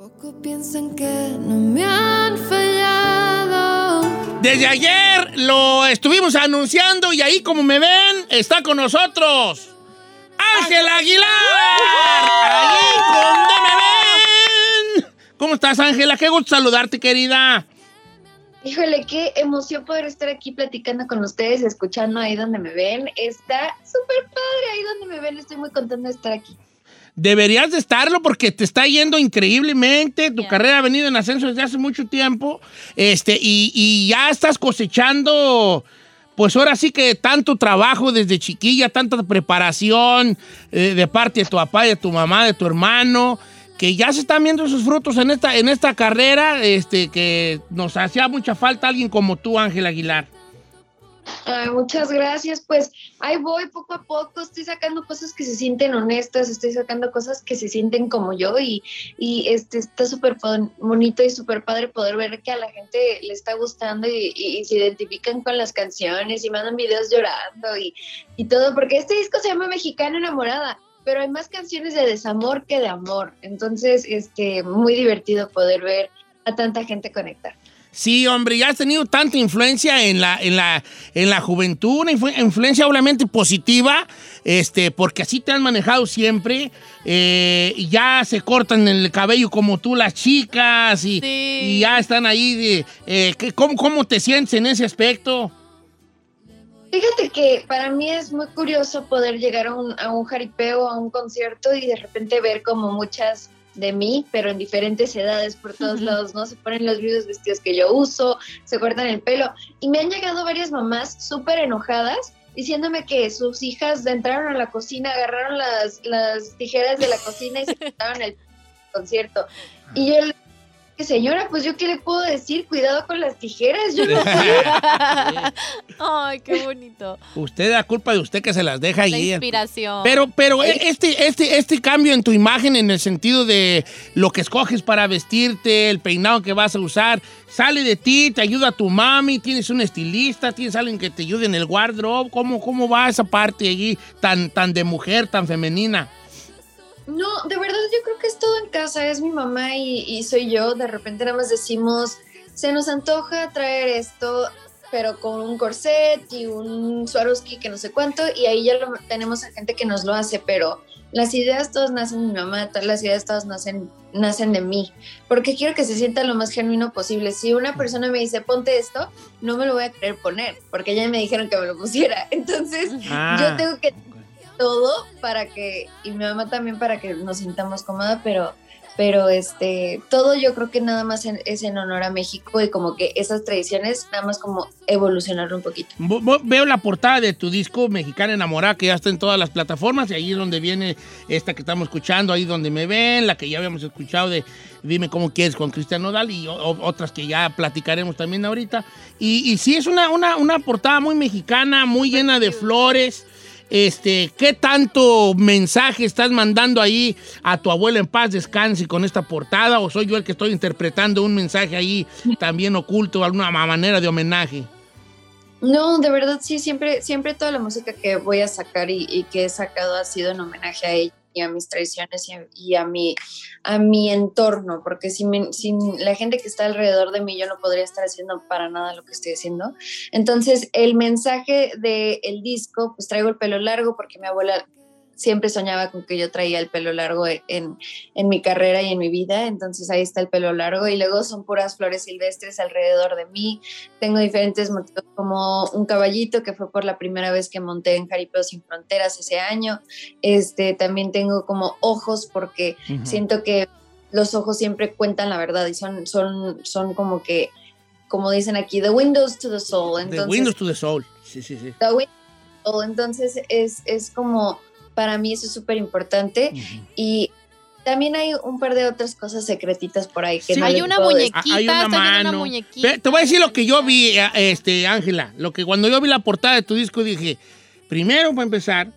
Poco piensan que no me han fallado. Desde ayer lo estuvimos anunciando y ahí como me ven, está con nosotros Ángel Aguilar. Ahí donde me ven. ¿Cómo estás, Ángela? Qué gusto saludarte, querida. Híjole, qué emoción poder estar aquí platicando con ustedes, escuchando ahí donde me ven. Está súper padre ahí donde me ven. Estoy muy contenta de estar aquí. Deberías de estarlo porque te está yendo increíblemente. Tu carrera ha venido en ascenso desde hace mucho tiempo. Este, y, y ya estás cosechando, pues ahora sí que tanto trabajo desde chiquilla, tanta preparación eh, de parte de tu papá, de tu mamá, de tu hermano, que ya se están viendo sus frutos en esta, en esta carrera, este, que nos hacía mucha falta alguien como tú, Ángel Aguilar. Ay, muchas gracias. Pues ahí voy poco a poco, estoy sacando cosas que se sienten honestas, estoy sacando cosas que se sienten como yo y, y este está súper bonito y súper padre poder ver que a la gente le está gustando y se identifican con las canciones y mandan videos llorando y, y todo, porque este disco se llama Mexicana Enamorada. Pero hay más canciones de desamor que de amor. Entonces, este, muy divertido poder ver a tanta gente conectar. Sí, hombre, ya has tenido tanta influencia en la, en la, en la juventud, una influ- influencia obviamente positiva, este, porque así te han manejado siempre. eh, y ya se cortan el cabello como tú las chicas y, Sí. y ya están ahí. De, eh, ¿qué- cómo, ¿Cómo te sientes en ese aspecto? Fíjate que para mí es muy curioso poder llegar a un, a un jaripeo, a un concierto y de repente ver como muchas de mí, pero en diferentes edades por todos lados, ¿no? Se ponen los mismos vestidos que yo uso, se cortan el pelo. Y me han llegado varias mamás súper enojadas diciéndome que sus hijas entraron a la cocina, agarraron las, las tijeras de la cocina y se cortaron el concierto. Y yo le dije, señora, pues yo qué le puedo decir, cuidado con las tijeras, yo no Ay, qué bonito. Usted, la culpa de usted que se las deja La ahí. inspiración. Pero, pero este, este, este cambio en tu imagen en el sentido de lo que escoges para vestirte, el peinado que vas a usar, sale de ti, te ayuda tu mami, tienes un estilista, tienes alguien que te ayude en el wardrobe. ¿Cómo, cómo va esa parte allí tan, tan de mujer, tan femenina? No, de verdad yo creo que es todo en casa, es mi mamá y, y soy yo. De repente nada más decimos, se nos antoja traer esto, pero con un corset y un Swarovski que no sé cuánto, y ahí ya lo, tenemos a gente que nos lo hace, pero las ideas todas nacen de mi mamá, todas las ideas todas nacen, nacen de mí, porque quiero que se sienta lo más genuino posible. Si una persona me dice, ponte esto, no me lo voy a querer poner, porque ya me dijeron que me lo pusiera. Entonces, Ah. yo tengo que todo para que, y mi mamá también para que nos sintamos cómoda, pero, pero este, todo yo creo que nada más en- es en honor a México y como que esas tradiciones, nada más como evolucionarlo un poquito. Vo- vo- Veo la portada de tu disco Mexicana Enamorada que ya está en todas las plataformas y ahí es donde viene esta que estamos escuchando, ahí donde me ven, la que ya habíamos escuchado de Dime cómo quieres con Cristian Nodal y o- otras que ya platicaremos también ahorita. Y, y sí, es una, una, una portada muy mexicana, muy llena de flores. Este, ¿qué tanto mensaje estás mandando ahí a tu abuela en paz descanse con esta portada? ¿O soy yo el que estoy interpretando un mensaje ahí también oculto, alguna ma- manera de homenaje? No, de verdad sí, siempre, siempre toda la música que voy a sacar y, y que he sacado ha sido en homenaje a ella y a mis tradiciones y a, a mi, a mi entorno, porque sin, sin la gente que está alrededor de mí yo no podría estar haciendo para nada lo que estoy haciendo. Entonces, el mensaje del disco, pues traigo el pelo largo porque mi abuela siempre soñaba con que yo traía el pelo largo en, en mi carrera y en mi vida, entonces ahí está el pelo largo y luego son puras flores silvestres alrededor de mí, tengo diferentes motivos como un caballito que fue por la primera vez que monté en Jaripeo Sin Fronteras ese año, este, también tengo como ojos porque siento que los ojos siempre cuentan la verdad y son, son, son como que, como dicen aquí, the windows to the soul, entonces, Windows to the Soul. Sí, sí, sí. the windows to the soul. entonces es, es como, para mí eso es súper importante y también hay un par de otras cosas secretitas por ahí que Sí, no Hay una muñequita, Ah, hay una mano. muñequita. Te voy a decir lo que yo vi, eh, este, Ángela. Lo que cuando yo vi la portada de tu disco dije, primero, para empezar,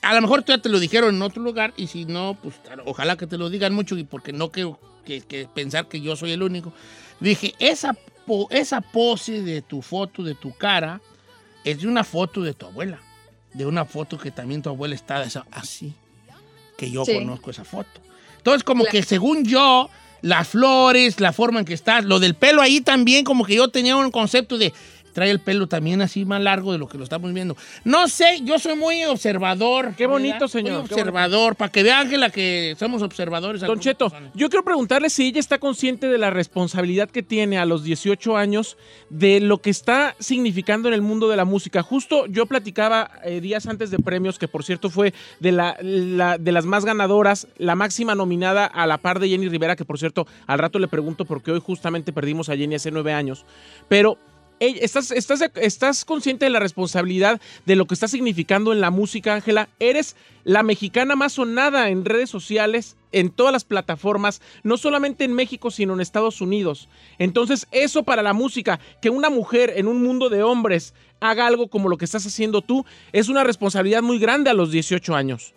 a lo mejor tú ya te lo dijeron en otro lugar y si no, pues claro, ojalá que te lo digan mucho y porque no quiero que, que pensar que yo soy el único. Dije, esa, po- esa pose de tu foto, de tu cara, es de una foto de tu abuela. De una foto que también tu abuela está así, que yo Sí. conozco esa foto. Entonces, como que según yo, las flores, la forma en que estás, lo del pelo ahí también, como que yo tenía un concepto de trae el pelo también así más largo de lo que lo estamos viendo. No sé, yo soy muy observador. Qué bonito, ¿verdad? señor, Muy observador, para que vea Ángela que somos observadores. Don Cheto, personas. yo quiero preguntarle si ella está consciente de la responsabilidad que tiene a los 18 años de lo que está significando en el mundo de la música. Justo yo platicaba eh, días antes de premios, que por cierto fue de, la, la- de las más ganadoras, la máxima nominada a la par de Jenny Rivera, que por cierto al rato le pregunto porque hoy justamente perdimos a Jenny hace nueve años. Pero ¿Estás, estás, ¿Estás consciente de la responsabilidad de lo que está significando en la música, Ángela? Eres la mexicana más sonada en redes sociales, en todas las plataformas, no solamente en México, sino en Estados Unidos. Entonces, eso para la música, que una mujer en un mundo de hombres haga algo como lo que estás haciendo tú, es una responsabilidad muy grande a los 18 años.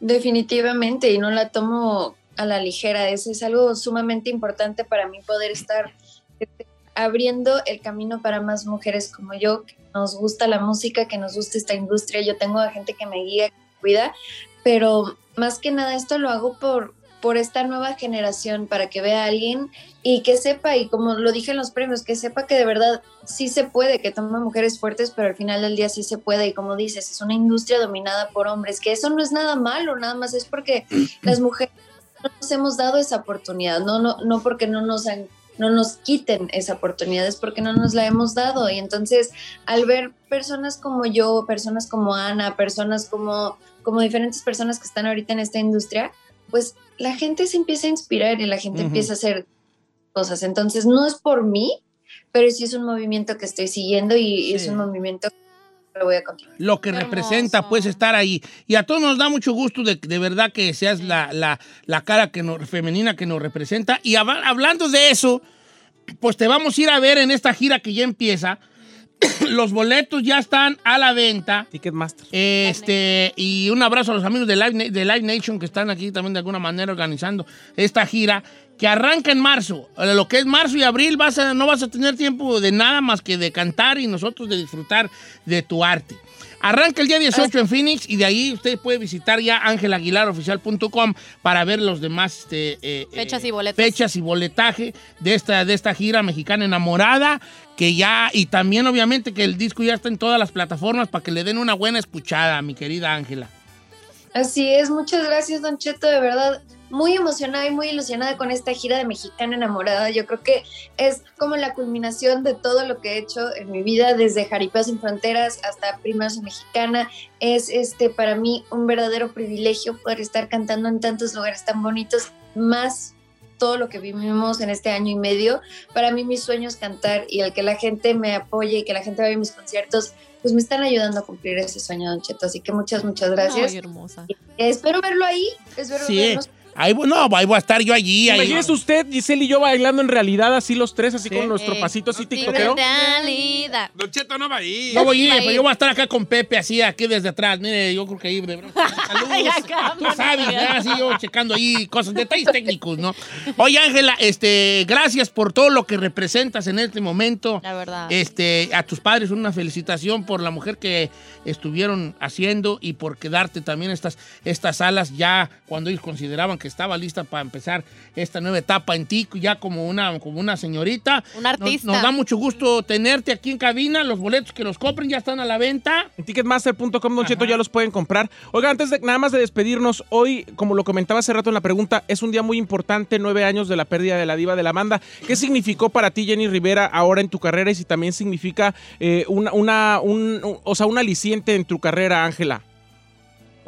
Definitivamente, y no la tomo a la ligera. Eso es algo sumamente importante para mí poder estar abriendo el camino para más mujeres como yo, que nos gusta la música, que nos gusta esta industria. Yo tengo a gente que me guía, que me cuida, pero más que nada esto lo hago por, por esta nueva generación, para que vea a alguien y que sepa, y como lo dije en los premios, que sepa que de verdad sí se puede, que toma mujeres fuertes, pero al final del día sí se puede. Y como dices, es una industria dominada por hombres, que eso no es nada malo, nada más es porque las mujeres no nos hemos dado esa oportunidad, no, no, no porque no nos han no nos quiten esa oportunidad, es porque no nos la hemos dado. Y entonces, al ver personas como yo, personas como Ana, personas como, como diferentes personas que están ahorita en esta industria, pues la gente se empieza a inspirar y la gente empieza a hacer cosas. Entonces, no es por mí, pero sí es un movimiento que estoy siguiendo y es un movimiento que voy a continuar. lo que Hermoso. representa, pues, estar ahí. Y a todos nos da mucho gusto de, de verdad que seas la, la- la cara que nos, femenina que nos representa. Y hab- hablando de eso, pues te vamos a ir a ver en esta gira que ya empieza. Los boletos ya están a la venta. Ticketmaster. Este, y un abrazo a los amigos de Live, de Live Nation que están aquí también de alguna manera organizando esta gira que arranca en marzo. Lo que es marzo y abril vas a, no vas a tener tiempo de nada más que de cantar y nosotros de disfrutar de tu arte. Arranca el día 18 en Phoenix y de ahí usted puede visitar ya angelaguilaroficial.com para ver los demás este, eh, Fechas eh, y fechas y boletaje de esta, de esta gira mexicana enamorada que ya y también obviamente que el disco ya está en todas las plataformas para que le den una buena escuchada mi querida Ángela. Así es, muchas gracias, Don Cheto, de verdad, muy emocionada y muy ilusionada con esta gira de Mexicana Enamorada. Yo creo que es como la culminación de todo lo que he hecho en mi vida, desde Jaripeo Sin Fronteras hasta Primeros en Mexicana. Es este para mí un verdadero privilegio poder estar cantando en tantos lugares tan bonitos, más todo lo que vivimos en este año y medio. Para mí mi sueño es cantar y el que la gente me apoye y que la gente vaya a mis conciertos, pues me están ayudando a cumplir ese sueño, Don Cheto. Así que muchas, muchas gracias. Ay, hermosa. Espero verlo ahí. Espero Sí. vernos. Ahí, voy- no, ahí voy a estar yo allí. ahí- Imagínese usted, Giselle y yo bailando en realidad así los tres, así Sí. con nuestro Eh, pasito así tiktokero. realidad. Don Cheto no va a ir. No voy a ir, pero yo voy a estar acá con Pepe, así, aquí desde atrás. Mire, yo creo que ahí, de verdad, saludos. Ay, acá, Tú sabes, así yo checando ahí cosas, detalles técnicos, ¿no? Oye, Ángela, este, gracias por todo lo que representas en este momento. La verdad. Este, a tus padres una felicitación por la mujer que estuvieron haciendo y por quedarte también estas, estas alas ya cuando ellos consideraban que estaba lista para empezar esta nueva etapa en ti, ya como una, como una señorita. Un Nos- artista. Nos, da mucho gusto tenerte aquí en cabina. Los boletos que los compren ya están a la venta. En ticketmaster.com, Don Cheto, ya los pueden comprar. Oiga, antes de nada más de despedirnos, hoy, como lo comentaba hace rato en la pregunta, es un día muy importante, nueve años de la pérdida de la diva de la banda. ¿Qué significó para ti, Jenny Rivera, ahora en tu carrera y si también significa eh, una, una, un, un- o sea, un aliciente en tu carrera, Ángela?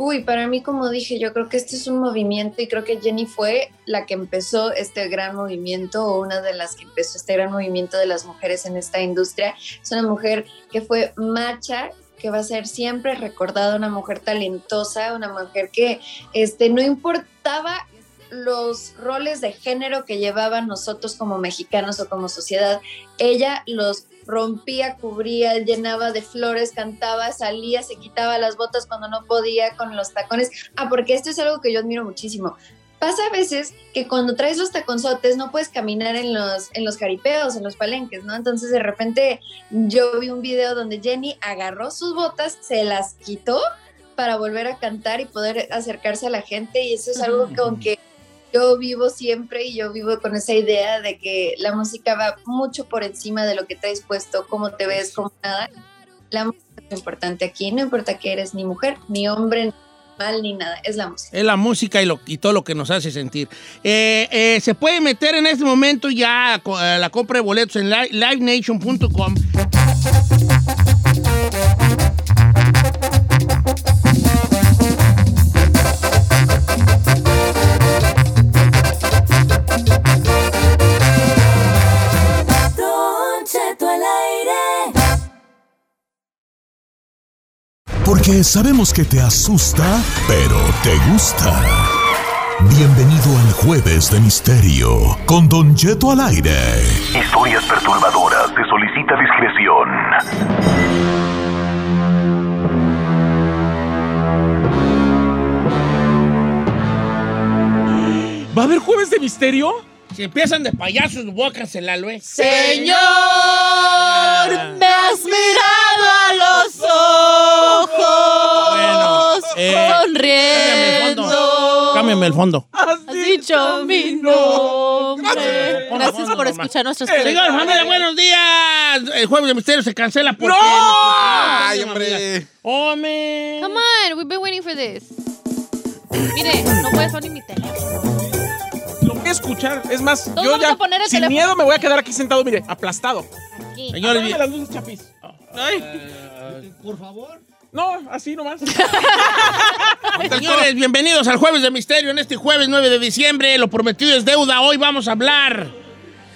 Uy, para mí, como dije, yo creo que este es un movimiento y creo que Jenny fue la que empezó este gran movimiento o una de las que empezó este gran movimiento de las mujeres en esta industria. Es una mujer que fue macha, que va a ser siempre recordada, una mujer talentosa, una mujer que este, no importaba los roles de género que llevaban nosotros como mexicanos o como sociedad, ella los rompía, cubría, llenaba de flores, cantaba, salía, se quitaba las botas cuando no podía con los tacones. Ah, porque esto es algo que yo admiro muchísimo. Pasa a veces que cuando traes los taconzotes no puedes caminar en los, en los jaripeos, en los palenques, ¿no? Entonces de repente yo vi un video donde Jenny agarró sus botas, se las quitó para volver a cantar y poder acercarse a la gente y eso es algo con que yo vivo siempre y yo vivo con esa idea de que la música va mucho por encima de lo que traes puesto, cómo te ves, cómo nada. La música es importante aquí, no importa que eres ni mujer, ni hombre, ni mal, ni nada, es la música. Es la música y, lo, y todo lo que nos hace sentir. Eh, eh, se puede meter en este momento ya la compra de boletos en li- livenation.com. Sabemos que te asusta, pero te gusta. Bienvenido al Jueves de Misterio con Don Jeto al aire. Historias perturbadoras. Se solicita discreción. ¿Va a haber jueves de misterio? Si empiezan de payasos, voy a cancelarlo, ¿eh? Señor, me has mirado a los eh, sonriendo. Cámbiame el fondo. Has dicho mi nombre. Gracias por escuchar nuestros Señor, familia, buenos días. El jueves de misterio se cancela porque... ¡No! ¡Ay, hombre! ¡Hombre! Come on, we've been waiting for this. Mire, no puedes poner mi teléfono. Lo voy a escuchar. Es más, Todos yo ya a poner el sin teléfono. miedo me voy a quedar aquí sentado, mire, aplastado. Aquí. Señores, las luces, chapis. Ay. por favor. No, así nomás. Señores, bienvenidos al Jueves de Misterio en este jueves 9 de diciembre. Lo prometido es deuda. Hoy vamos a hablar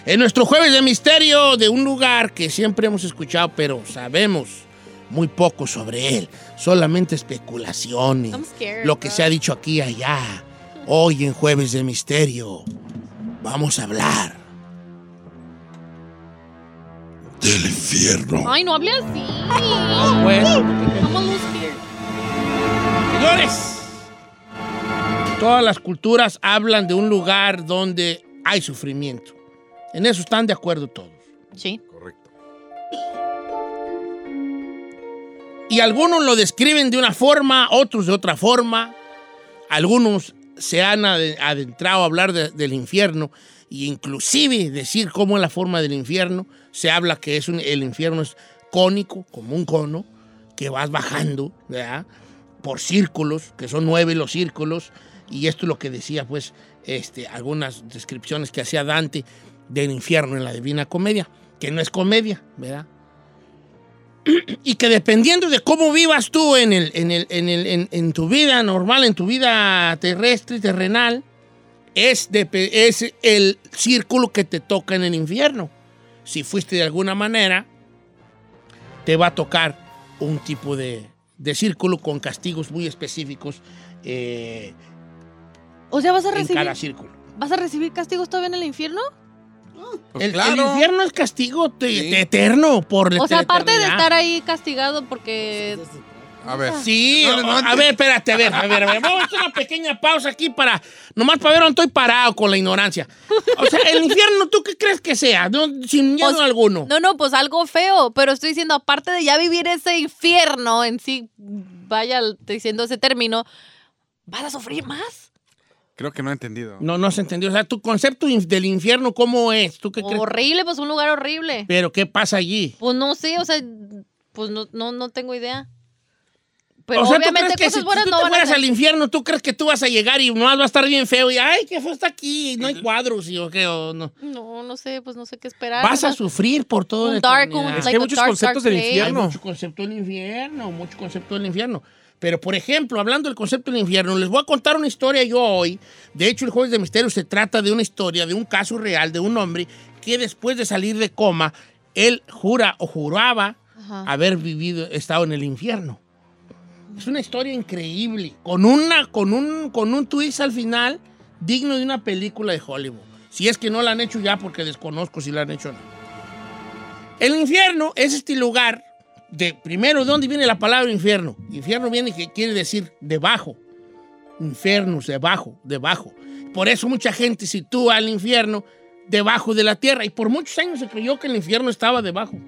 en nuestro Jueves de Misterio de un lugar que siempre hemos escuchado, pero sabemos muy poco sobre él. Solamente especulaciones. I'm scared, Lo que bro. se ha dicho aquí y allá. Hoy en Jueves de Misterio vamos a hablar Del infierno. Ay, no hable así. Bueno. Señores, todas las culturas hablan de un lugar donde hay sufrimiento. En eso están de acuerdo todos. Sí. Correcto. Y algunos lo describen de una forma, otros de otra forma. Algunos se han ade- adentrado a hablar de- del infierno e inclusive decir cómo es la forma del infierno. Se habla que es un- el infierno es cónico, como un cono, que vas bajando, ¿verdad? Por círculos, que son nueve los círculos. Y esto es lo que decía, pues, este, algunas descripciones que hacía Dante del infierno en la Divina Comedia, que no es comedia, ¿verdad? y que dependiendo de cómo vivas tú en, el, en, el, en, el- en- tu vida normal, en tu vida terrestre, terrenal, es, depe- es el círculo que te toca en el infierno. Si fuiste de alguna manera, te va a tocar un tipo de, de círculo con castigos muy específicos eh, O sea, vas a en recibir, cada círculo. vas a recibir castigos todavía en el infierno. Pues el, infierno es castigo te- Sí. te- eterno por O sea, aparte de estar ahí castigado porque A ver. Sí, No, no, no, a ver, espérate, a ver, a ver, a ver. Vamos a hacer una pequeña pausa aquí para, nomás para ver dónde estoy parado con la ignorancia. O sea, el infierno, ¿tú qué crees que sea? No, sin miedo Pues, alguno. No, no, pues algo feo, pero estoy diciendo, aparte de ya vivir ese infierno en sí, vaya diciendo ese término, ¿vas a sufrir más? Creo que no he entendido. No, no se entendió. O sea, tu concepto del infierno, ¿cómo es? ¿Tú qué crees? Horrible, pues un lugar horrible. Pero, ¿qué pasa allí? Pues no sé, o sea, pues no, no, no tengo idea. Pero o sea, ¿tú obviamente crees que cosas si buenas tú no te fueras al infierno, ¿tú crees que tú vas a llegar y nomás va a estar bien feo y, ay, ¿qué fue hasta aquí? No hay cuadros y o qué, o no. No, no sé, pues no sé qué esperar. Vas a sufrir por todo un dark, un, que like hay muchos dark, conceptos dark del infierno. Hay mucho concepto del infierno, mucho concepto del infierno. Pero, por ejemplo, hablando del concepto del infierno, les voy a contar una historia yo hoy. De hecho, el Jueves de Misterio se trata de una historia, de un caso real de un hombre que después de salir de coma, él jura o juraba Ajá. haber vivido, estado en el infierno. Es una historia increíble, con, una, con, un, con un twist al final digno de una película de Hollywood. Si es que no la han hecho ya, porque desconozco si la han hecho o no. El infierno es este lugar de, primero, ¿de dónde viene la palabra infierno? Infierno viene que quiere decir debajo. Infernus, debajo, debajo. Por eso mucha gente sitúa al infierno debajo de la tierra. Y por muchos años se creyó que el infierno estaba debajo.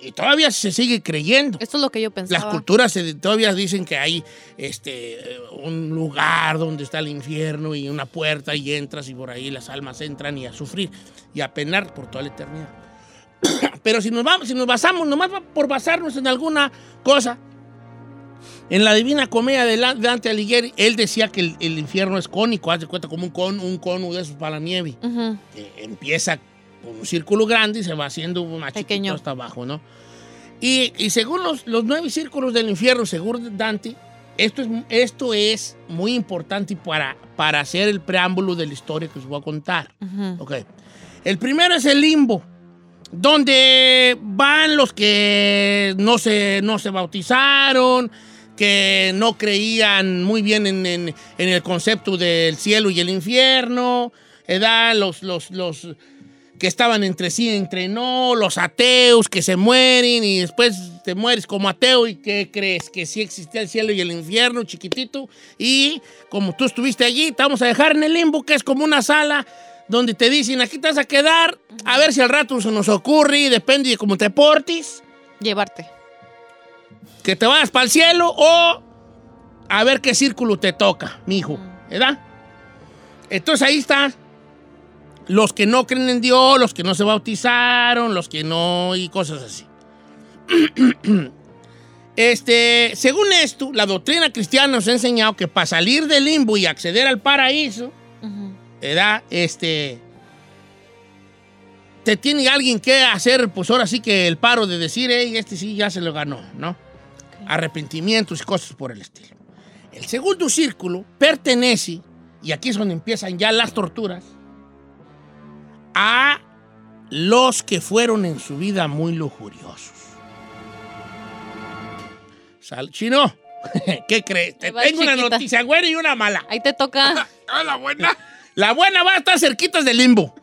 Y todavía se sigue creyendo. Esto es lo que yo pensaba. Las culturas se- todavía dicen que hay este, un lugar donde está el infierno y una puerta y entras y por ahí las almas entran y a sufrir y a penar por toda la eternidad. Pero si nos, vamos, si nos basamos, nomás por basarnos en alguna cosa, en la Divina Comedia de Dante Alighieri, él decía que el, el infierno es cónico, haz de cuenta como un, con, un cono de esos para la nieve Ujú. que empieza un círculo grande y se va haciendo más chiquito Pequeño. hasta abajo, ¿no? Y, y según los, los nueve círculos del infierno, según Dante, esto es, esto es muy importante para, para hacer el preámbulo de la historia que os voy a contar. Ok. El primero es el limbo, donde van los que no se, no se bautizaron, que no creían muy bien en, en- en el concepto del cielo y el infierno, ¿verdad? Los, los, los que estaban entre sí, entre no, los ateos que se mueren y después te mueres como ateo y que crees que sí existía el cielo y el infierno chiquitito y como tú estuviste allí, te vamos a dejar en el limbo que es como una sala donde te dicen aquí te vas a quedar a ver si al rato se nos ocurre y depende de cómo te portes Llevarte. que te vayas para el cielo o a ver qué círculo te toca, mijo, ¿verdad? Entonces ahí está. Los que no creen en Dios, los que no se bautizaron, los que no y cosas así. Este, según esto, la doctrina cristiana nos ha enseñado que para salir del limbo y acceder al paraíso, Ujú. ¿verdad? Este. Te tiene alguien que hacer, pues ahora sí que el paro de decir, hey, este sí ya se lo ganó, ¿no? Arrepentimientos y cosas por el estilo. El segundo círculo pertenece, y aquí es donde empiezan ya las torturas, a los que fueron en su vida muy lujuriosos. Sal, Chino, ¿qué crees? Te tengo una noticia buena y una mala. Ahí te toca. Ah, la buena. La buena va a estar cerquitas del limbo.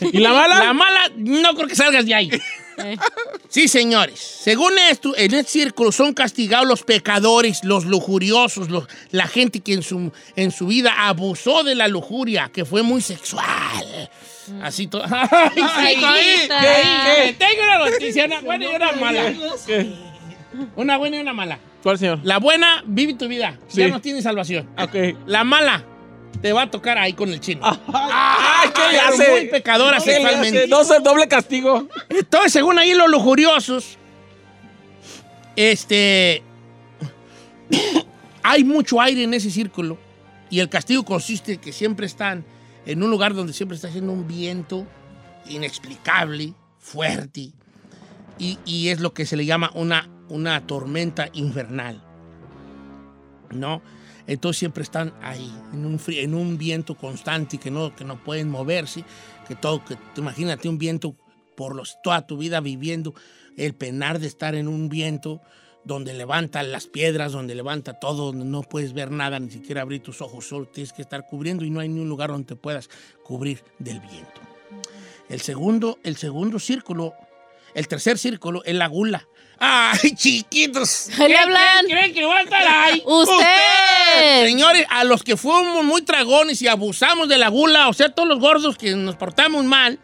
¿Y la mala? La mala, no creo que salgas de ahí. Eh. Sí, señores. Según esto, en este círculo son castigados los pecadores, los lujuriosos, los- la gente que en su, en su vida abusó de la lujuria, que fue muy sexual. Así todo. ¡Ay, sí, ahí! chiquita. ¿Qué? Tengo una noticia, una buena y una mala. ¿Qué? Una buena y una mala. ¿Cuál, señor? La buena, vive tu vida. Ya no tienes salvación. Ok. La mala, te va a tocar ahí con el chino. ¡Ay, qué le hace! muy pecadora ¿Qué le hace? sexualmente. No sé, doble castigo. Entonces, según ahí los lujuriosos, este, hay mucho aire en ese círculo y el castigo consiste en que siempre están en un lugar donde siempre está haciendo un viento inexplicable, fuerte, y, y es lo que se le llama una, una tormenta infernal, ¿no? Entonces siempre están ahí, en un, en un viento constante que no, que no pueden moverse, que todo, que imagínate un viento por los, toda tu vida viviendo el penar de estar en un viento donde levanta las piedras, donde levanta todo, donde no puedes ver nada, ni siquiera abrir tus ojos, solo tienes que estar cubriendo y no hay ni un lugar donde te puedas cubrir del viento. El segundo, el segundo círculo, el tercer círculo es la gula. ¡Ay, chiquitos! Le ¿Qué hablan. creen- que va a estar ahí? ¡Usted! Señores, a los que fuimos muy tragones y abusamos de la gula, o sea, todos los gordos que nos portamos mal,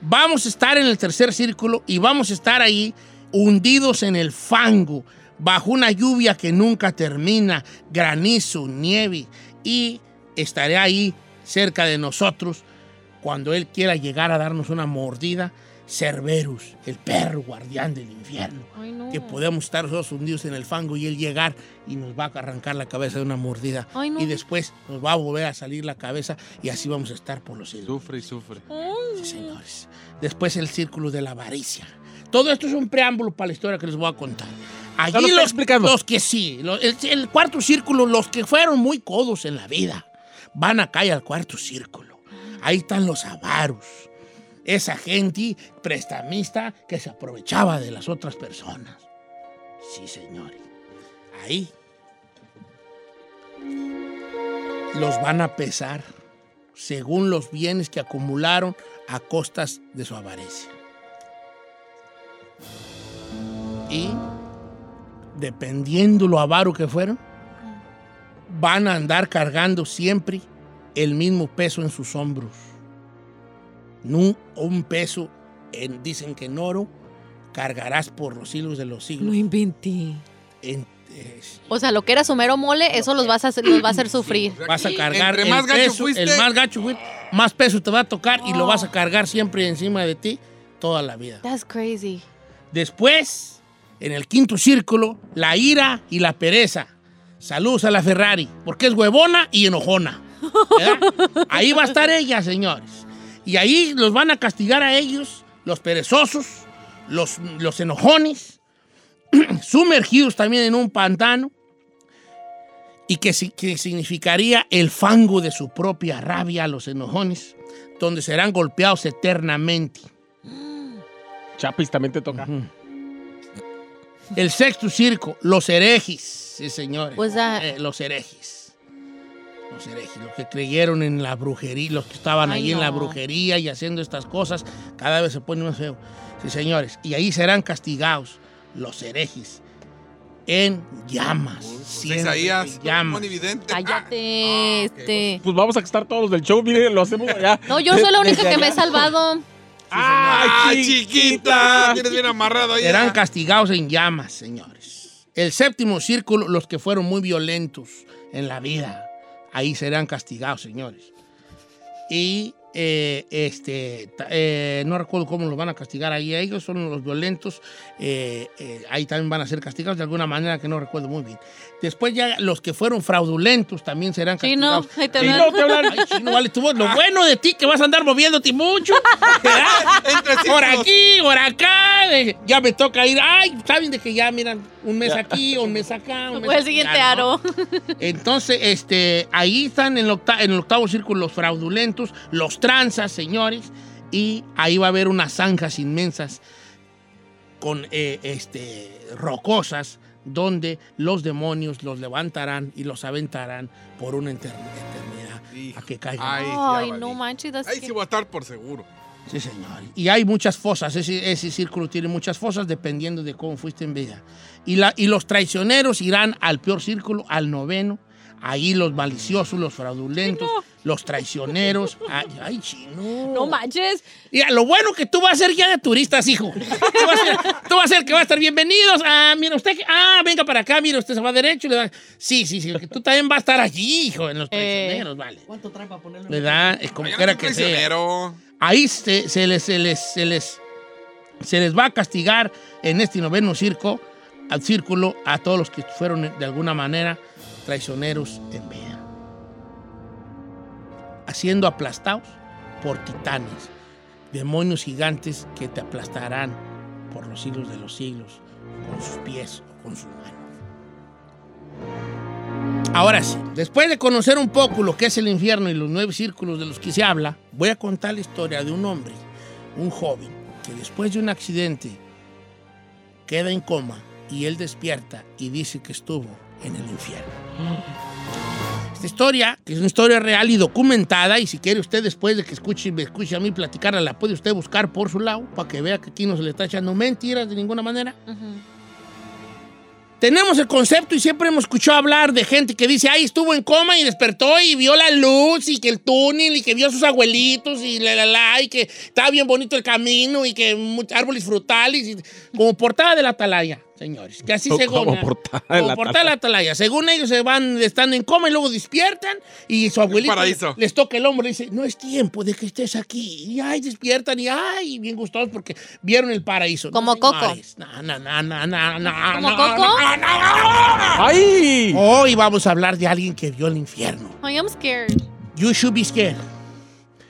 vamos a estar en el tercer círculo y vamos a estar ahí hundidos en el fango, bajo una lluvia que nunca termina, granizo, nieve, y estaré ahí cerca de nosotros cuando Él quiera llegar a darnos una mordida. Cerberus, el perro guardián del infierno Ay, no. que podemos estar nosotros hundidos en el fango y él llegar y nos va a arrancar la cabeza de una mordida. Ay, no. Y después nos va a volver a salir la cabeza y así vamos a estar por los siglos. Sufre y sufre. Sí, señores. Después el círculo de la avaricia. Todo esto es un preámbulo para la historia que les voy a contar. Allí los, los que sí, el, el cuarto círculo, los que fueron muy codos en la vida, van acá y al cuarto círculo. Ahí están los avaros. Esa gente prestamista que se aprovechaba de las otras personas. Sí, señores. Ahí los van a pesar según los bienes que acumularon a costas de su avaricia. Y dependiendo lo avaro que fueron, van a andar cargando siempre el mismo peso en sus hombros. No un peso, en- dicen que en oro, cargarás por los siglos de los Lo siglos. inventé. En- eh, O sea, lo que era su mero mole, eso los vas a hacer, los va a hacer sufrir. vas a cargar el más gacho peso, fuiste- el más gacho fuiste, más peso te va a tocar y lo vas a cargar siempre encima de ti toda la vida. That's crazy. Después, en el quinto círculo, la ira y la pereza. Saludos a la Ferrari, porque es huevona y enojona. ¿verdad? Ahí va a estar ella, señores. Y ahí los van a castigar a ellos, los perezosos, los, los enojones, sumergidos también en un pantano, y que, que significaría el fango de su propia rabia a los enojones, donde serán golpeados eternamente. Chapis también te toca. El sexto circo, los herejes, sí, señores. Was that- Eh, los herejes. Los herejes, los que creyeron en la brujería, los que estaban Ay, ahí en la no. brujería y haciendo estas cosas, cada vez se pone más feo. Sí, señores. Y ahí serán castigados los herejes en llamas. siempre Isaías, llamas. monividente. Cállate, este. Pues vamos a estar todos los del show, miren, lo hacemos allá. No, yo soy la única que me he salvado. ¡Ay, chiquita! Tienes bien amarrado ahí. Serán castigados en llamas, señores. El séptimo círculo, los que fueron muy violentos en la vida, ahí serán castigados, señores. Y eh, este, eh, no recuerdo cómo los van a castigar ahí. Ellos son los violentos. eh, eh, ahí también van a ser castigados de alguna manera que no recuerdo muy bien. Después ya los que fueron fraudulentos también serán Sí, no, castigados. ahí te Sí, no, te hablan. Ay, chino, vale, tú, lo bueno de ti que vas a andar moviéndote mucho. por aquí, por acá. ya me toca ir. Ay, saben de que ya, miran, un mes aquí, un mes acá. Un mes el acá, siguiente ¿no? aro. Entonces, este, ahí están en el, octa- en el octavo círculo los fraudulentos, los tranzas, señores, y ahí va a haber unas zanjas inmensas con eh, este, rocosas donde los demonios los levantarán y los aventarán por una eter- eternidad a que caigan. Ay, no manches. Ahí sí scary. voy a estar por seguro. Sí, señor. Y hay muchas fosas. Ese, ese círculo tiene muchas fosas dependiendo de cómo fuiste en vida. Y, la, y los traicioneros irán al peor círculo, al noveno. Ahí los maliciosos, los fraudulentos, los traicioneros. Ay, ay, chino. No manches. Mira, lo bueno que tú vas a ser guía de turistas, hijo. Tú vas a ser, tú vas a ser el que va a estar bienvenidos. Ah, mira usted. que- Ah, venga para acá, mira, usted se va derecho. y le da- Sí, sí, sí, porque tú también vas a estar allí, hijo, en los traicioneros, vale. ¿Cuánto trae para ponerlo? ¿Verdad? Es como quiera que sea ahí se, se les, se, les, se, les, se les va a castigar en este noveno circo, al círculo a todos los que fueron de alguna manera traicioneros en vida. Haciendo aplastados por titanes, demonios gigantes que te aplastarán por los siglos de los siglos, con sus pies o con sus manos. Ahora sí, después de conocer un poco lo que es el infierno y los nueve círculos de los que se habla, voy a contar la historia de un hombre, un joven, que después de un accidente queda en coma y él despierta y dice que estuvo en el infierno. Esta historia, que es una historia real y documentada, y si quiere usted después de que escuche, me escuche a mí platicarla, la puede usted buscar por su lado para que vea que aquí no se le está echando mentiras de ninguna manera. Tenemos el concepto y siempre hemos escuchado hablar de gente que dice, ay, estuvo en coma y despertó y vio la luz y que el túnel y que vio a sus abuelitos y la, la, la, y que estaba bien bonito el camino y que muchos árboles frutales, y, como portada de la atalaya, señores. Que así Como según... portada de como de la atalaya. Según ellos se van, están en coma y luego despiertan y su abuelito paraíso. les toca el hombro y dice, no es tiempo de que estés aquí. Y ay, despiertan y ay, bien gustosos porque vieron el paraíso. Como No, Coco. No, no, no, no, no, no, ¿Como no, Coco? no, no, no. ¡Ay! Hoy vamos a hablar de alguien que vio el infierno. I am scared. You should be scared.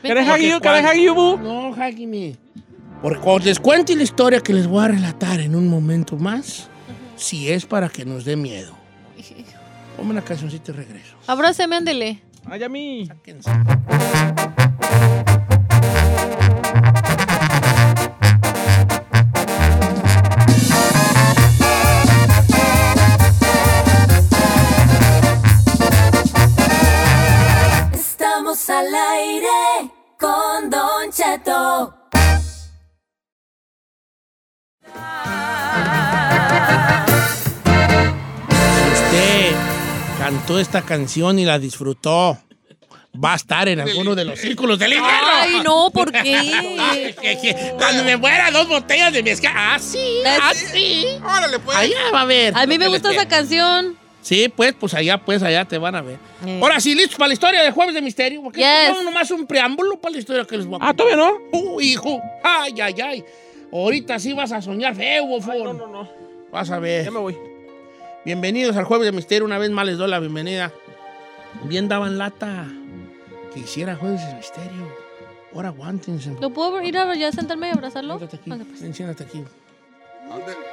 ¿Querés hagi? ¿Querés hagi? No, Hagimi. Porque cuando les cuente la historia que les voy a relatar en un momento más, si es para que nos dé miedo. Ponme una cancioncita y regreso. Abráceme, ándele. Ay, a mí. Sáquense. Estamos al aire con Don Cheto. Cantó esta canción y la disfrutó, va a estar en alguno de los círculos del infierno. Ay, no, ¿por qué? Cuando me muera dos botellas de mezcal. Ah, sí, ah, sí. Órale, pues. Allá va a ver. A mí me gusta esa canción. Sí, pues, pues allá, pues allá te van a ver. Eh. Ahora sí, listos para la historia de Jueves de Misterio. Porque Yes. no, nomás un preámbulo para la historia que les voy a Ah, todavía no. Uh, hijo. Ay, ay, ay. Ahorita sí vas a soñar feo, bofón. No, no, no. Vas a ver. Ya me voy. Bienvenidos al Jueves de Misterio. Una vez más les doy la bienvenida. Bien daban lata que hiciera Jueves de Misterio. Ahora aguántense. ¿Lo puedo ir a ya sentarme y abrazarlo? Siéntate aquí. Pues. ven, siéntate aquí.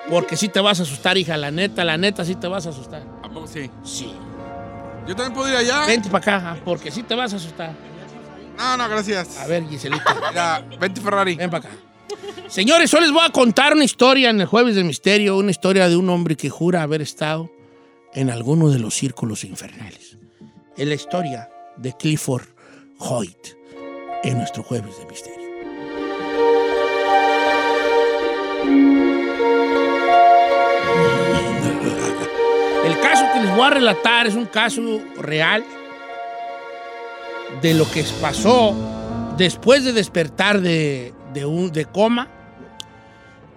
Porque sí te vas a asustar, hija. La neta, la neta, sí te vas a asustar. ¿A poco sí? Sí. Yo también puedo ir allá. Vente para acá, porque sí te vas a asustar. No, no, gracias. A ver, Giselita. Mira, vente Ferrari. Ven para acá. Señores, hoy les voy a contar una historia en el Jueves de Misterio, una historia de un hombre que jura haber estado en alguno de los círculos infernales. Es la historia de Clifford Hoyt en nuestro Jueves de Misterio. El caso que les voy a relatar es un caso real de lo que pasó después de despertar de, de un, de coma,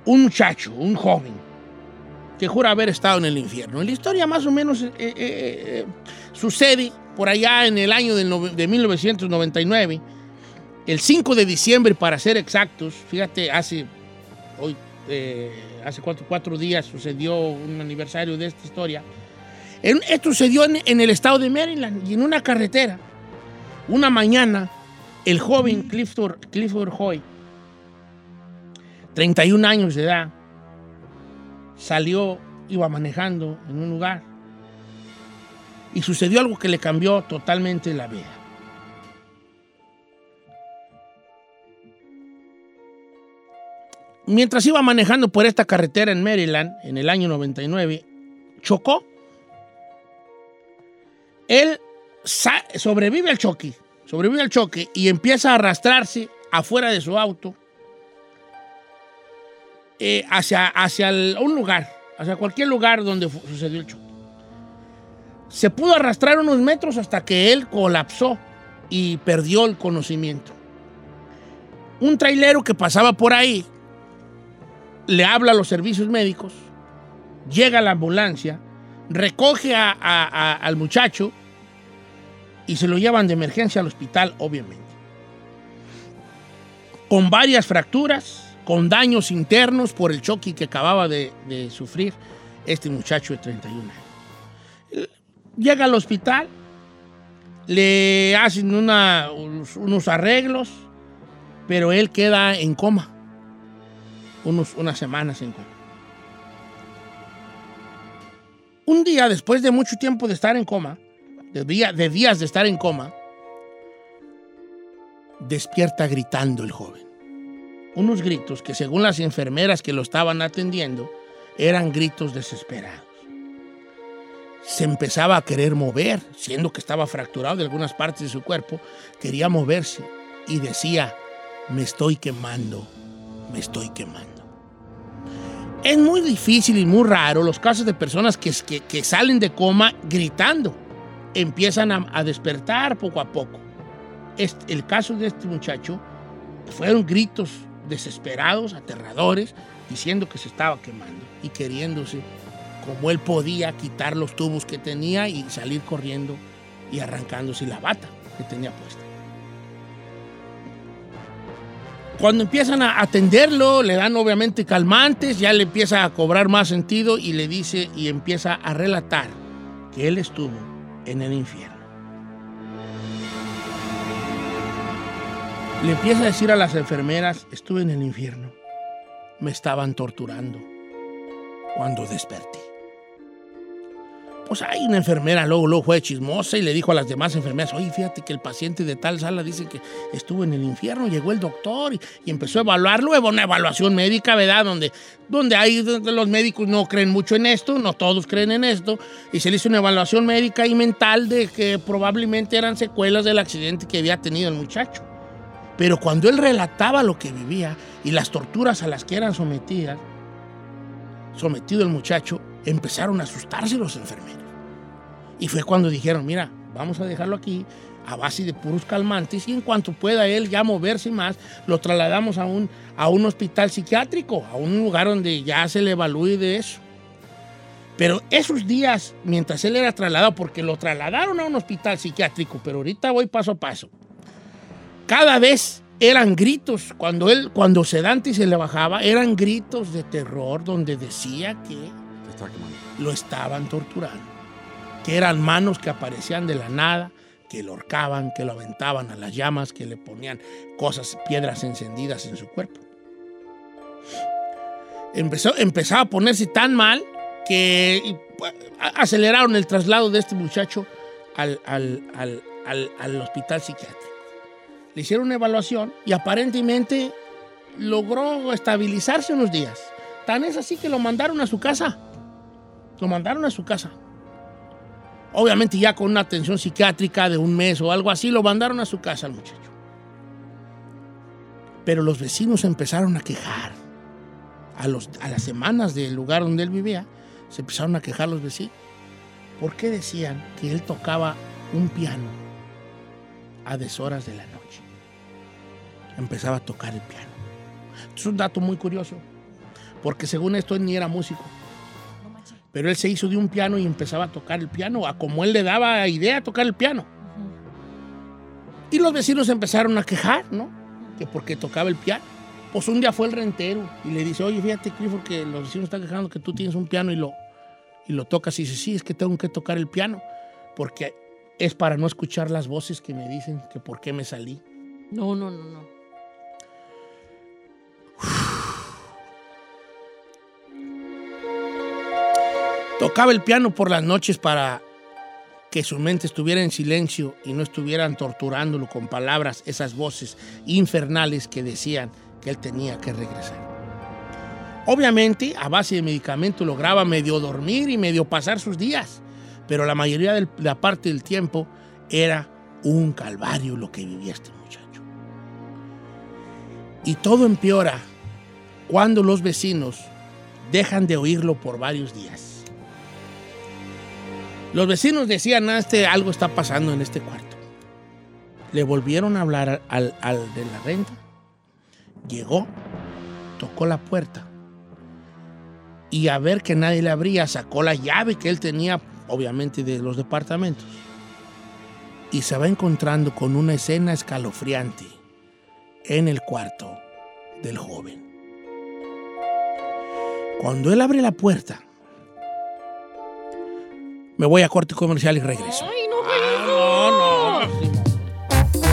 un muchacho, un joven, que jura haber estado en el infierno. La historia más o menos eh, eh, eh, sucede por allá en el año nove- de 1999, el 5 de diciembre para ser exactos, fíjate, hace, hoy, eh, hace cuatro, cuatro días sucedió un aniversario de esta historia. En- esto sucedió en, en el estado de Maryland y en una carretera. Una mañana, el joven Clifford, Clifford Hoy, 31 años de edad, salió, iba manejando en un lugar y sucedió algo que le cambió totalmente la vida. Mientras iba manejando por esta carretera en Maryland en el año 99, chocó. Él sobrevive al choque, sobrevive al choque y empieza a arrastrarse afuera de su auto eh, hacia, hacia un lugar, hacia cualquier lugar donde sucedió el choque. Se pudo arrastrar unos metros hasta que él colapsó y perdió el conocimiento. Un trailero que pasaba por ahí le habla a los servicios médicos, llega la ambulancia, recoge a- a- a- al muchacho y se lo llevan de emergencia al hospital, obviamente. Con varias fracturas, con daños internos por el choque que acababa de, sufrir este muchacho de 31 años. Llega al hospital, le hacen unos, arreglos, pero él queda en coma, unos, unas semanas en coma. Un día, después de mucho tiempo de estar en coma, de, de días de estar en coma, despierta gritando el joven. Unos gritos que según las enfermeras que lo estaban atendiendo, eran gritos desesperados. Se empezaba a querer mover, siendo que estaba fracturado de algunas partes de su cuerpo, quería moverse y decía, me estoy quemando, me estoy quemando. Es muy difícil y muy raro los casos de personas que, que- salen de coma gritando. Empiezan a, a despertar poco a poco. Este- el caso de este muchacho fueron gritos desesperados, aterradores, diciendo que se estaba quemando y queriéndose, como él podía, quitar los tubos que tenía y salir corriendo y arrancándose la bata que tenía puesta. Cuando empiezan a atenderlo, le dan obviamente calmantes, ya le empieza a cobrar más sentido y le dice y empieza a relatar que él estuvo en el infierno. Le empieza a decir a las enfermeras, estuve en el infierno, me estaban torturando cuando desperté. Pues hay una enfermera, luego, luego fue chismosa y le dijo a las demás enfermeras, oye, fíjate que el paciente de tal sala dice que estuvo en el infierno, llegó el doctor y, y empezó a evaluarlo, hubo una evaluación médica, ¿verdad? Donde, donde hay, donde los médicos no creen mucho en esto, no todos creen en esto, y se le hizo una evaluación médica y mental de que probablemente eran secuelas del accidente que había tenido el muchacho. Pero cuando él relataba lo que vivía y las torturas a las que eran sometidas, sometido el muchacho, empezaron a asustarse los enfermeros. Y fue cuando dijeron, mira, vamos a dejarlo aquí, a base de puros calmantes y en cuanto pueda él ya moverse más, lo trasladamos a un, a un hospital psiquiátrico, a un lugar donde ya se le evalúe de eso. Pero esos días, mientras él era trasladado, porque lo trasladaron a un hospital psiquiátrico, pero ahorita voy paso a paso, cada vez eran gritos, cuando él, cuando Sedante se le bajaba, eran gritos de terror donde decía que lo estaban torturando, que eran manos que aparecían de la nada, que lo horcaban, que lo aventaban a las llamas, que le ponían cosas, piedras encendidas en su cuerpo. Empezó, empezaba a ponerse tan mal que a- aceleraron el traslado de este muchacho al, al- al- al- al hospital psiquiátrico. Le hicieron una evaluación y aparentemente logró estabilizarse unos días. Tan es así que lo mandaron a su casa. Lo mandaron a su casa. Obviamente ya con una atención psiquiátrica de un mes o algo así, lo mandaron a su casa al muchacho. Pero los vecinos empezaron a quejar. A, a las semanas del lugar donde él vivía, se empezaron a quejar los vecinos. ¿Por qué decían que él tocaba un piano a deshoras de la noche? Empezaba a tocar el piano. Es un dato muy curioso, porque según esto él ni era músico. Pero él se hizo de un piano y empezaba a tocar el piano, a como él le daba idea a tocar el piano. Y los vecinos empezaron a quejar, ¿no? Que porque tocaba el piano. Pues un día fue el rentero y le dice, oye, fíjate, Clifford, que los vecinos están quejando que tú tienes un piano y lo, y lo tocas. Y dice, sí, es que tengo que tocar el piano, porque es para no escuchar las voces que me dicen que por qué me salí. No, no, no, no. Tocaba el piano por las noches para que su mente estuviera en silencio y no estuvieran torturándolo con palabras, esas voces infernales que decían que él tenía que regresar. Obviamente, a base de medicamento lograba medio dormir y medio pasar sus días, pero la mayoría de la parte del tiempo era un calvario lo que vivía este muchacho. Y todo empeora cuando los vecinos dejan de oírlo por varios días. Los vecinos decían, "Ah, este, algo está pasando en este cuarto. Le volvieron a hablar al, al de la renta. Llegó, tocó la puerta y a ver que nadie le abría, sacó la llave que él tenía, obviamente, de los departamentos. Y se va encontrando con una escena escalofriante en el cuarto del joven. Cuando él abre la puerta, me voy a corte comercial y regreso. Ay, no, Ah, no, no.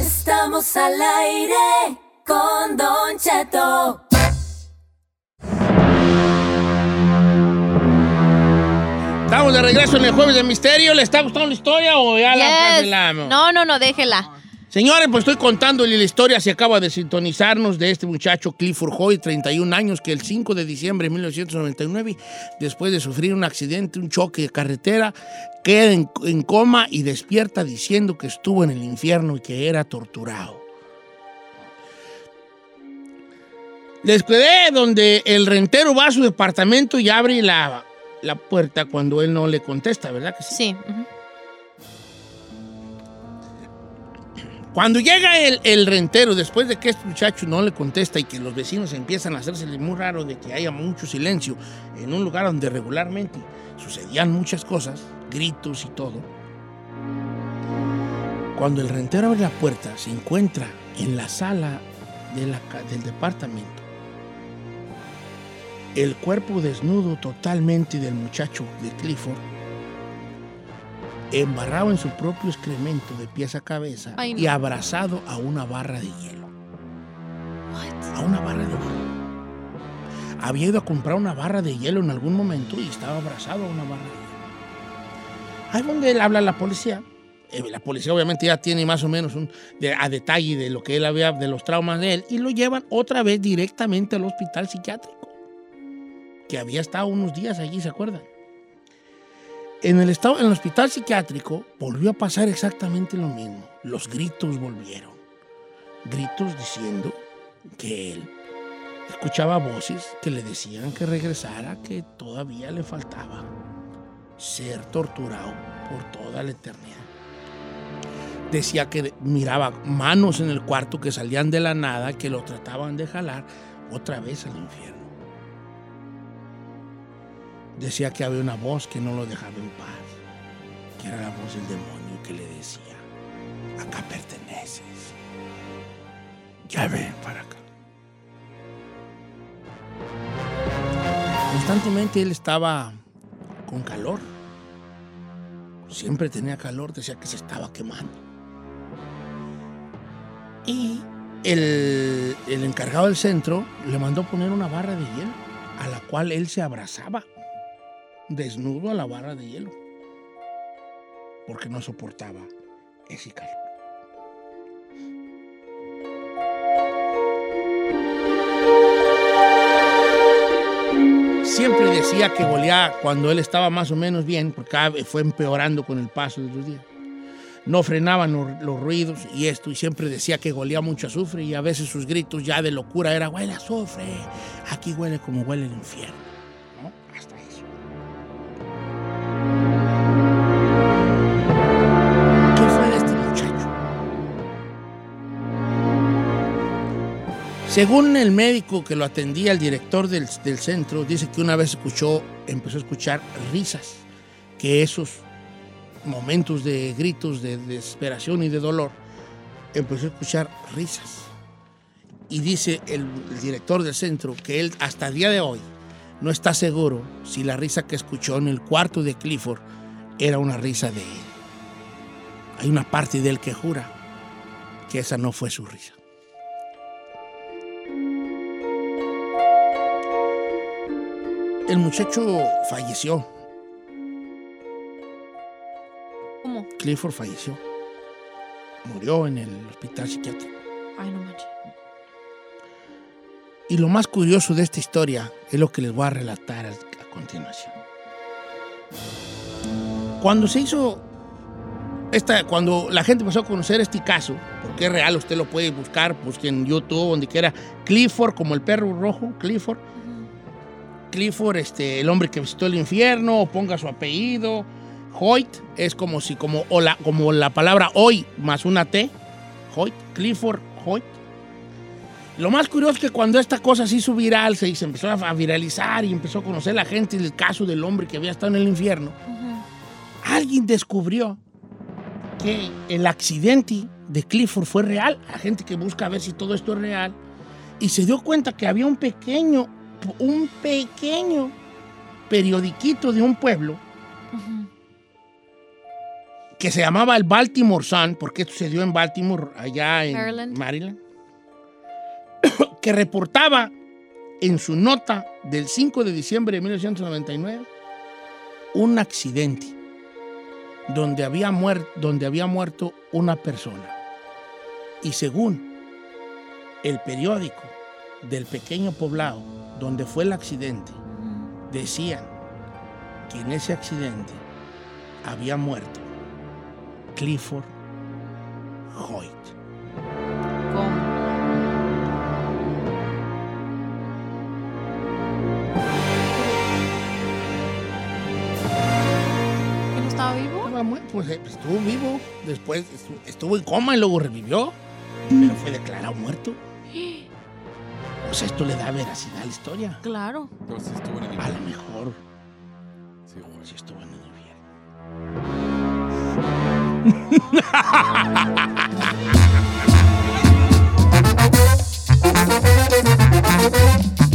Estamos al aire con Don Cheto. De regreso en el Jueves de Misterio. ¿Le está gustando la historia o ya la cancelamos? No, no, no, déjela. Señores, pues estoy contándole la historia. Se acaba de sintonizarnos de este muchacho Clifford Hoy, 31 años, que el 5 de diciembre de 1999, después de sufrir un accidente, un choque de carretera, queda en, en coma y despierta diciendo que estuvo en el infierno y que era torturado. Les quedé donde el rentero va a su departamento y abre la, la puerta cuando él no le contesta, ¿verdad que sí? Sí. Cuando llega el, el rentero, después de que este muchacho no le contesta y que los vecinos empiezan a hacerse muy raro de que haya mucho silencio en un lugar donde regularmente sucedían muchas cosas, gritos y todo, cuando el rentero abre la puerta, se encuentra en la sala de la ca- del departamento el cuerpo desnudo totalmente del muchacho de Clifford, embarrado en su propio excremento de pies a cabeza Ay, no. y abrazado a una barra de hielo. A una barra de hielo. Había ido a comprar una barra de hielo en algún momento y estaba abrazado a una barra de hielo. Ahí donde él habla a la policía. Eh, la policía obviamente ya tiene más o menos un, de- a detalle de lo que él había, de los traumas de él, y lo llevan otra vez directamente al hospital psiquiátrico que había estado unos días allí, ¿se acuerdan? En el, estado, en el hospital psiquiátrico volvió a pasar exactamente lo mismo. Los gritos volvieron. gritos diciendo que él escuchaba voces que le decían que regresara, que todavía le faltaba ser torturado por toda la eternidad. Decía que miraba manos en el cuarto que salían de la nada, que lo trataban de jalar otra vez al infierno. Decía que había una voz que no lo dejaba en paz, que era la voz del demonio que le decía, acá perteneces, ya ven para acá. Constantemente él estaba con calor, siempre tenía calor, decía que se estaba quemando. Y el, el encargado del centro le mandó poner una barra de hielo a la cual él se abrazaba desnudo a la barra de hielo porque no soportaba ese calor. Siempre decía que golía cuando él estaba más o menos bien, porque fue empeorando con el paso de los días. No frenaban los, ruidos y esto, y siempre decía que golía mucho azufre, y a veces sus gritos ya de locura era, huele azufre, aquí huele como huele el infierno. Según el médico que lo atendía, el director del, del centro, dice que una vez escuchó, empezó a escuchar risas, que esos momentos de gritos, de desesperación y de dolor, empezó a escuchar risas. Y dice el, el director del centro que él hasta el día de hoy no está seguro si la risa que escuchó en el cuarto de Clifford era una risa de él. Hay una parte de él que jura que esa no fue su risa. El muchacho falleció. ¿Cómo? Clifford falleció. Murió en el hospital psiquiátrico. Ay, no manches. Y lo más curioso de esta historia es lo que les voy a relatar a, continuación. Cuando se hizo esta, cuando la gente empezó a conocer este caso, porque es real, usted lo puede buscar, busque en YouTube, donde quiera, Clifford, como el perro rojo, Clifford. Clifford, este, el hombre que visitó el infierno, o ponga su apellido. Hoyt es como si, como, o la, como la palabra hoy más una T. Hoyt, Clifford, Hoyt. Lo más curioso es que cuando esta cosa se hizo viral, se, se empezó a viralizar y empezó a conocer la gente el caso del hombre que había estado en el infierno, alguien descubrió que el accidente de Clifford fue real. La gente que busca a ver si todo esto es real. Y se dio cuenta que había un pequeño, un pequeño periodiquito de un pueblo que se llamaba el Baltimore Sun, porque esto se dio en Baltimore, allá en Maryland. Maryland, que reportaba en su nota del 5 de diciembre de 1999 un accidente donde había, donde había muerto una persona. Y según el periódico del pequeño poblado donde fue el accidente, decían que en ese accidente había muerto Clifford Hoyt. ¿Cómo? ¿Que no estaba vivo? Estaba muerto, pues eh, estuvo vivo, después estu- estuvo en coma y luego revivió, pero fue declarado muerto. Pues esto le da veracidad a la historia. Claro. Entonces estuvo en el A lo infierno. mejor Sí, güey. sí estuvo en el infierno.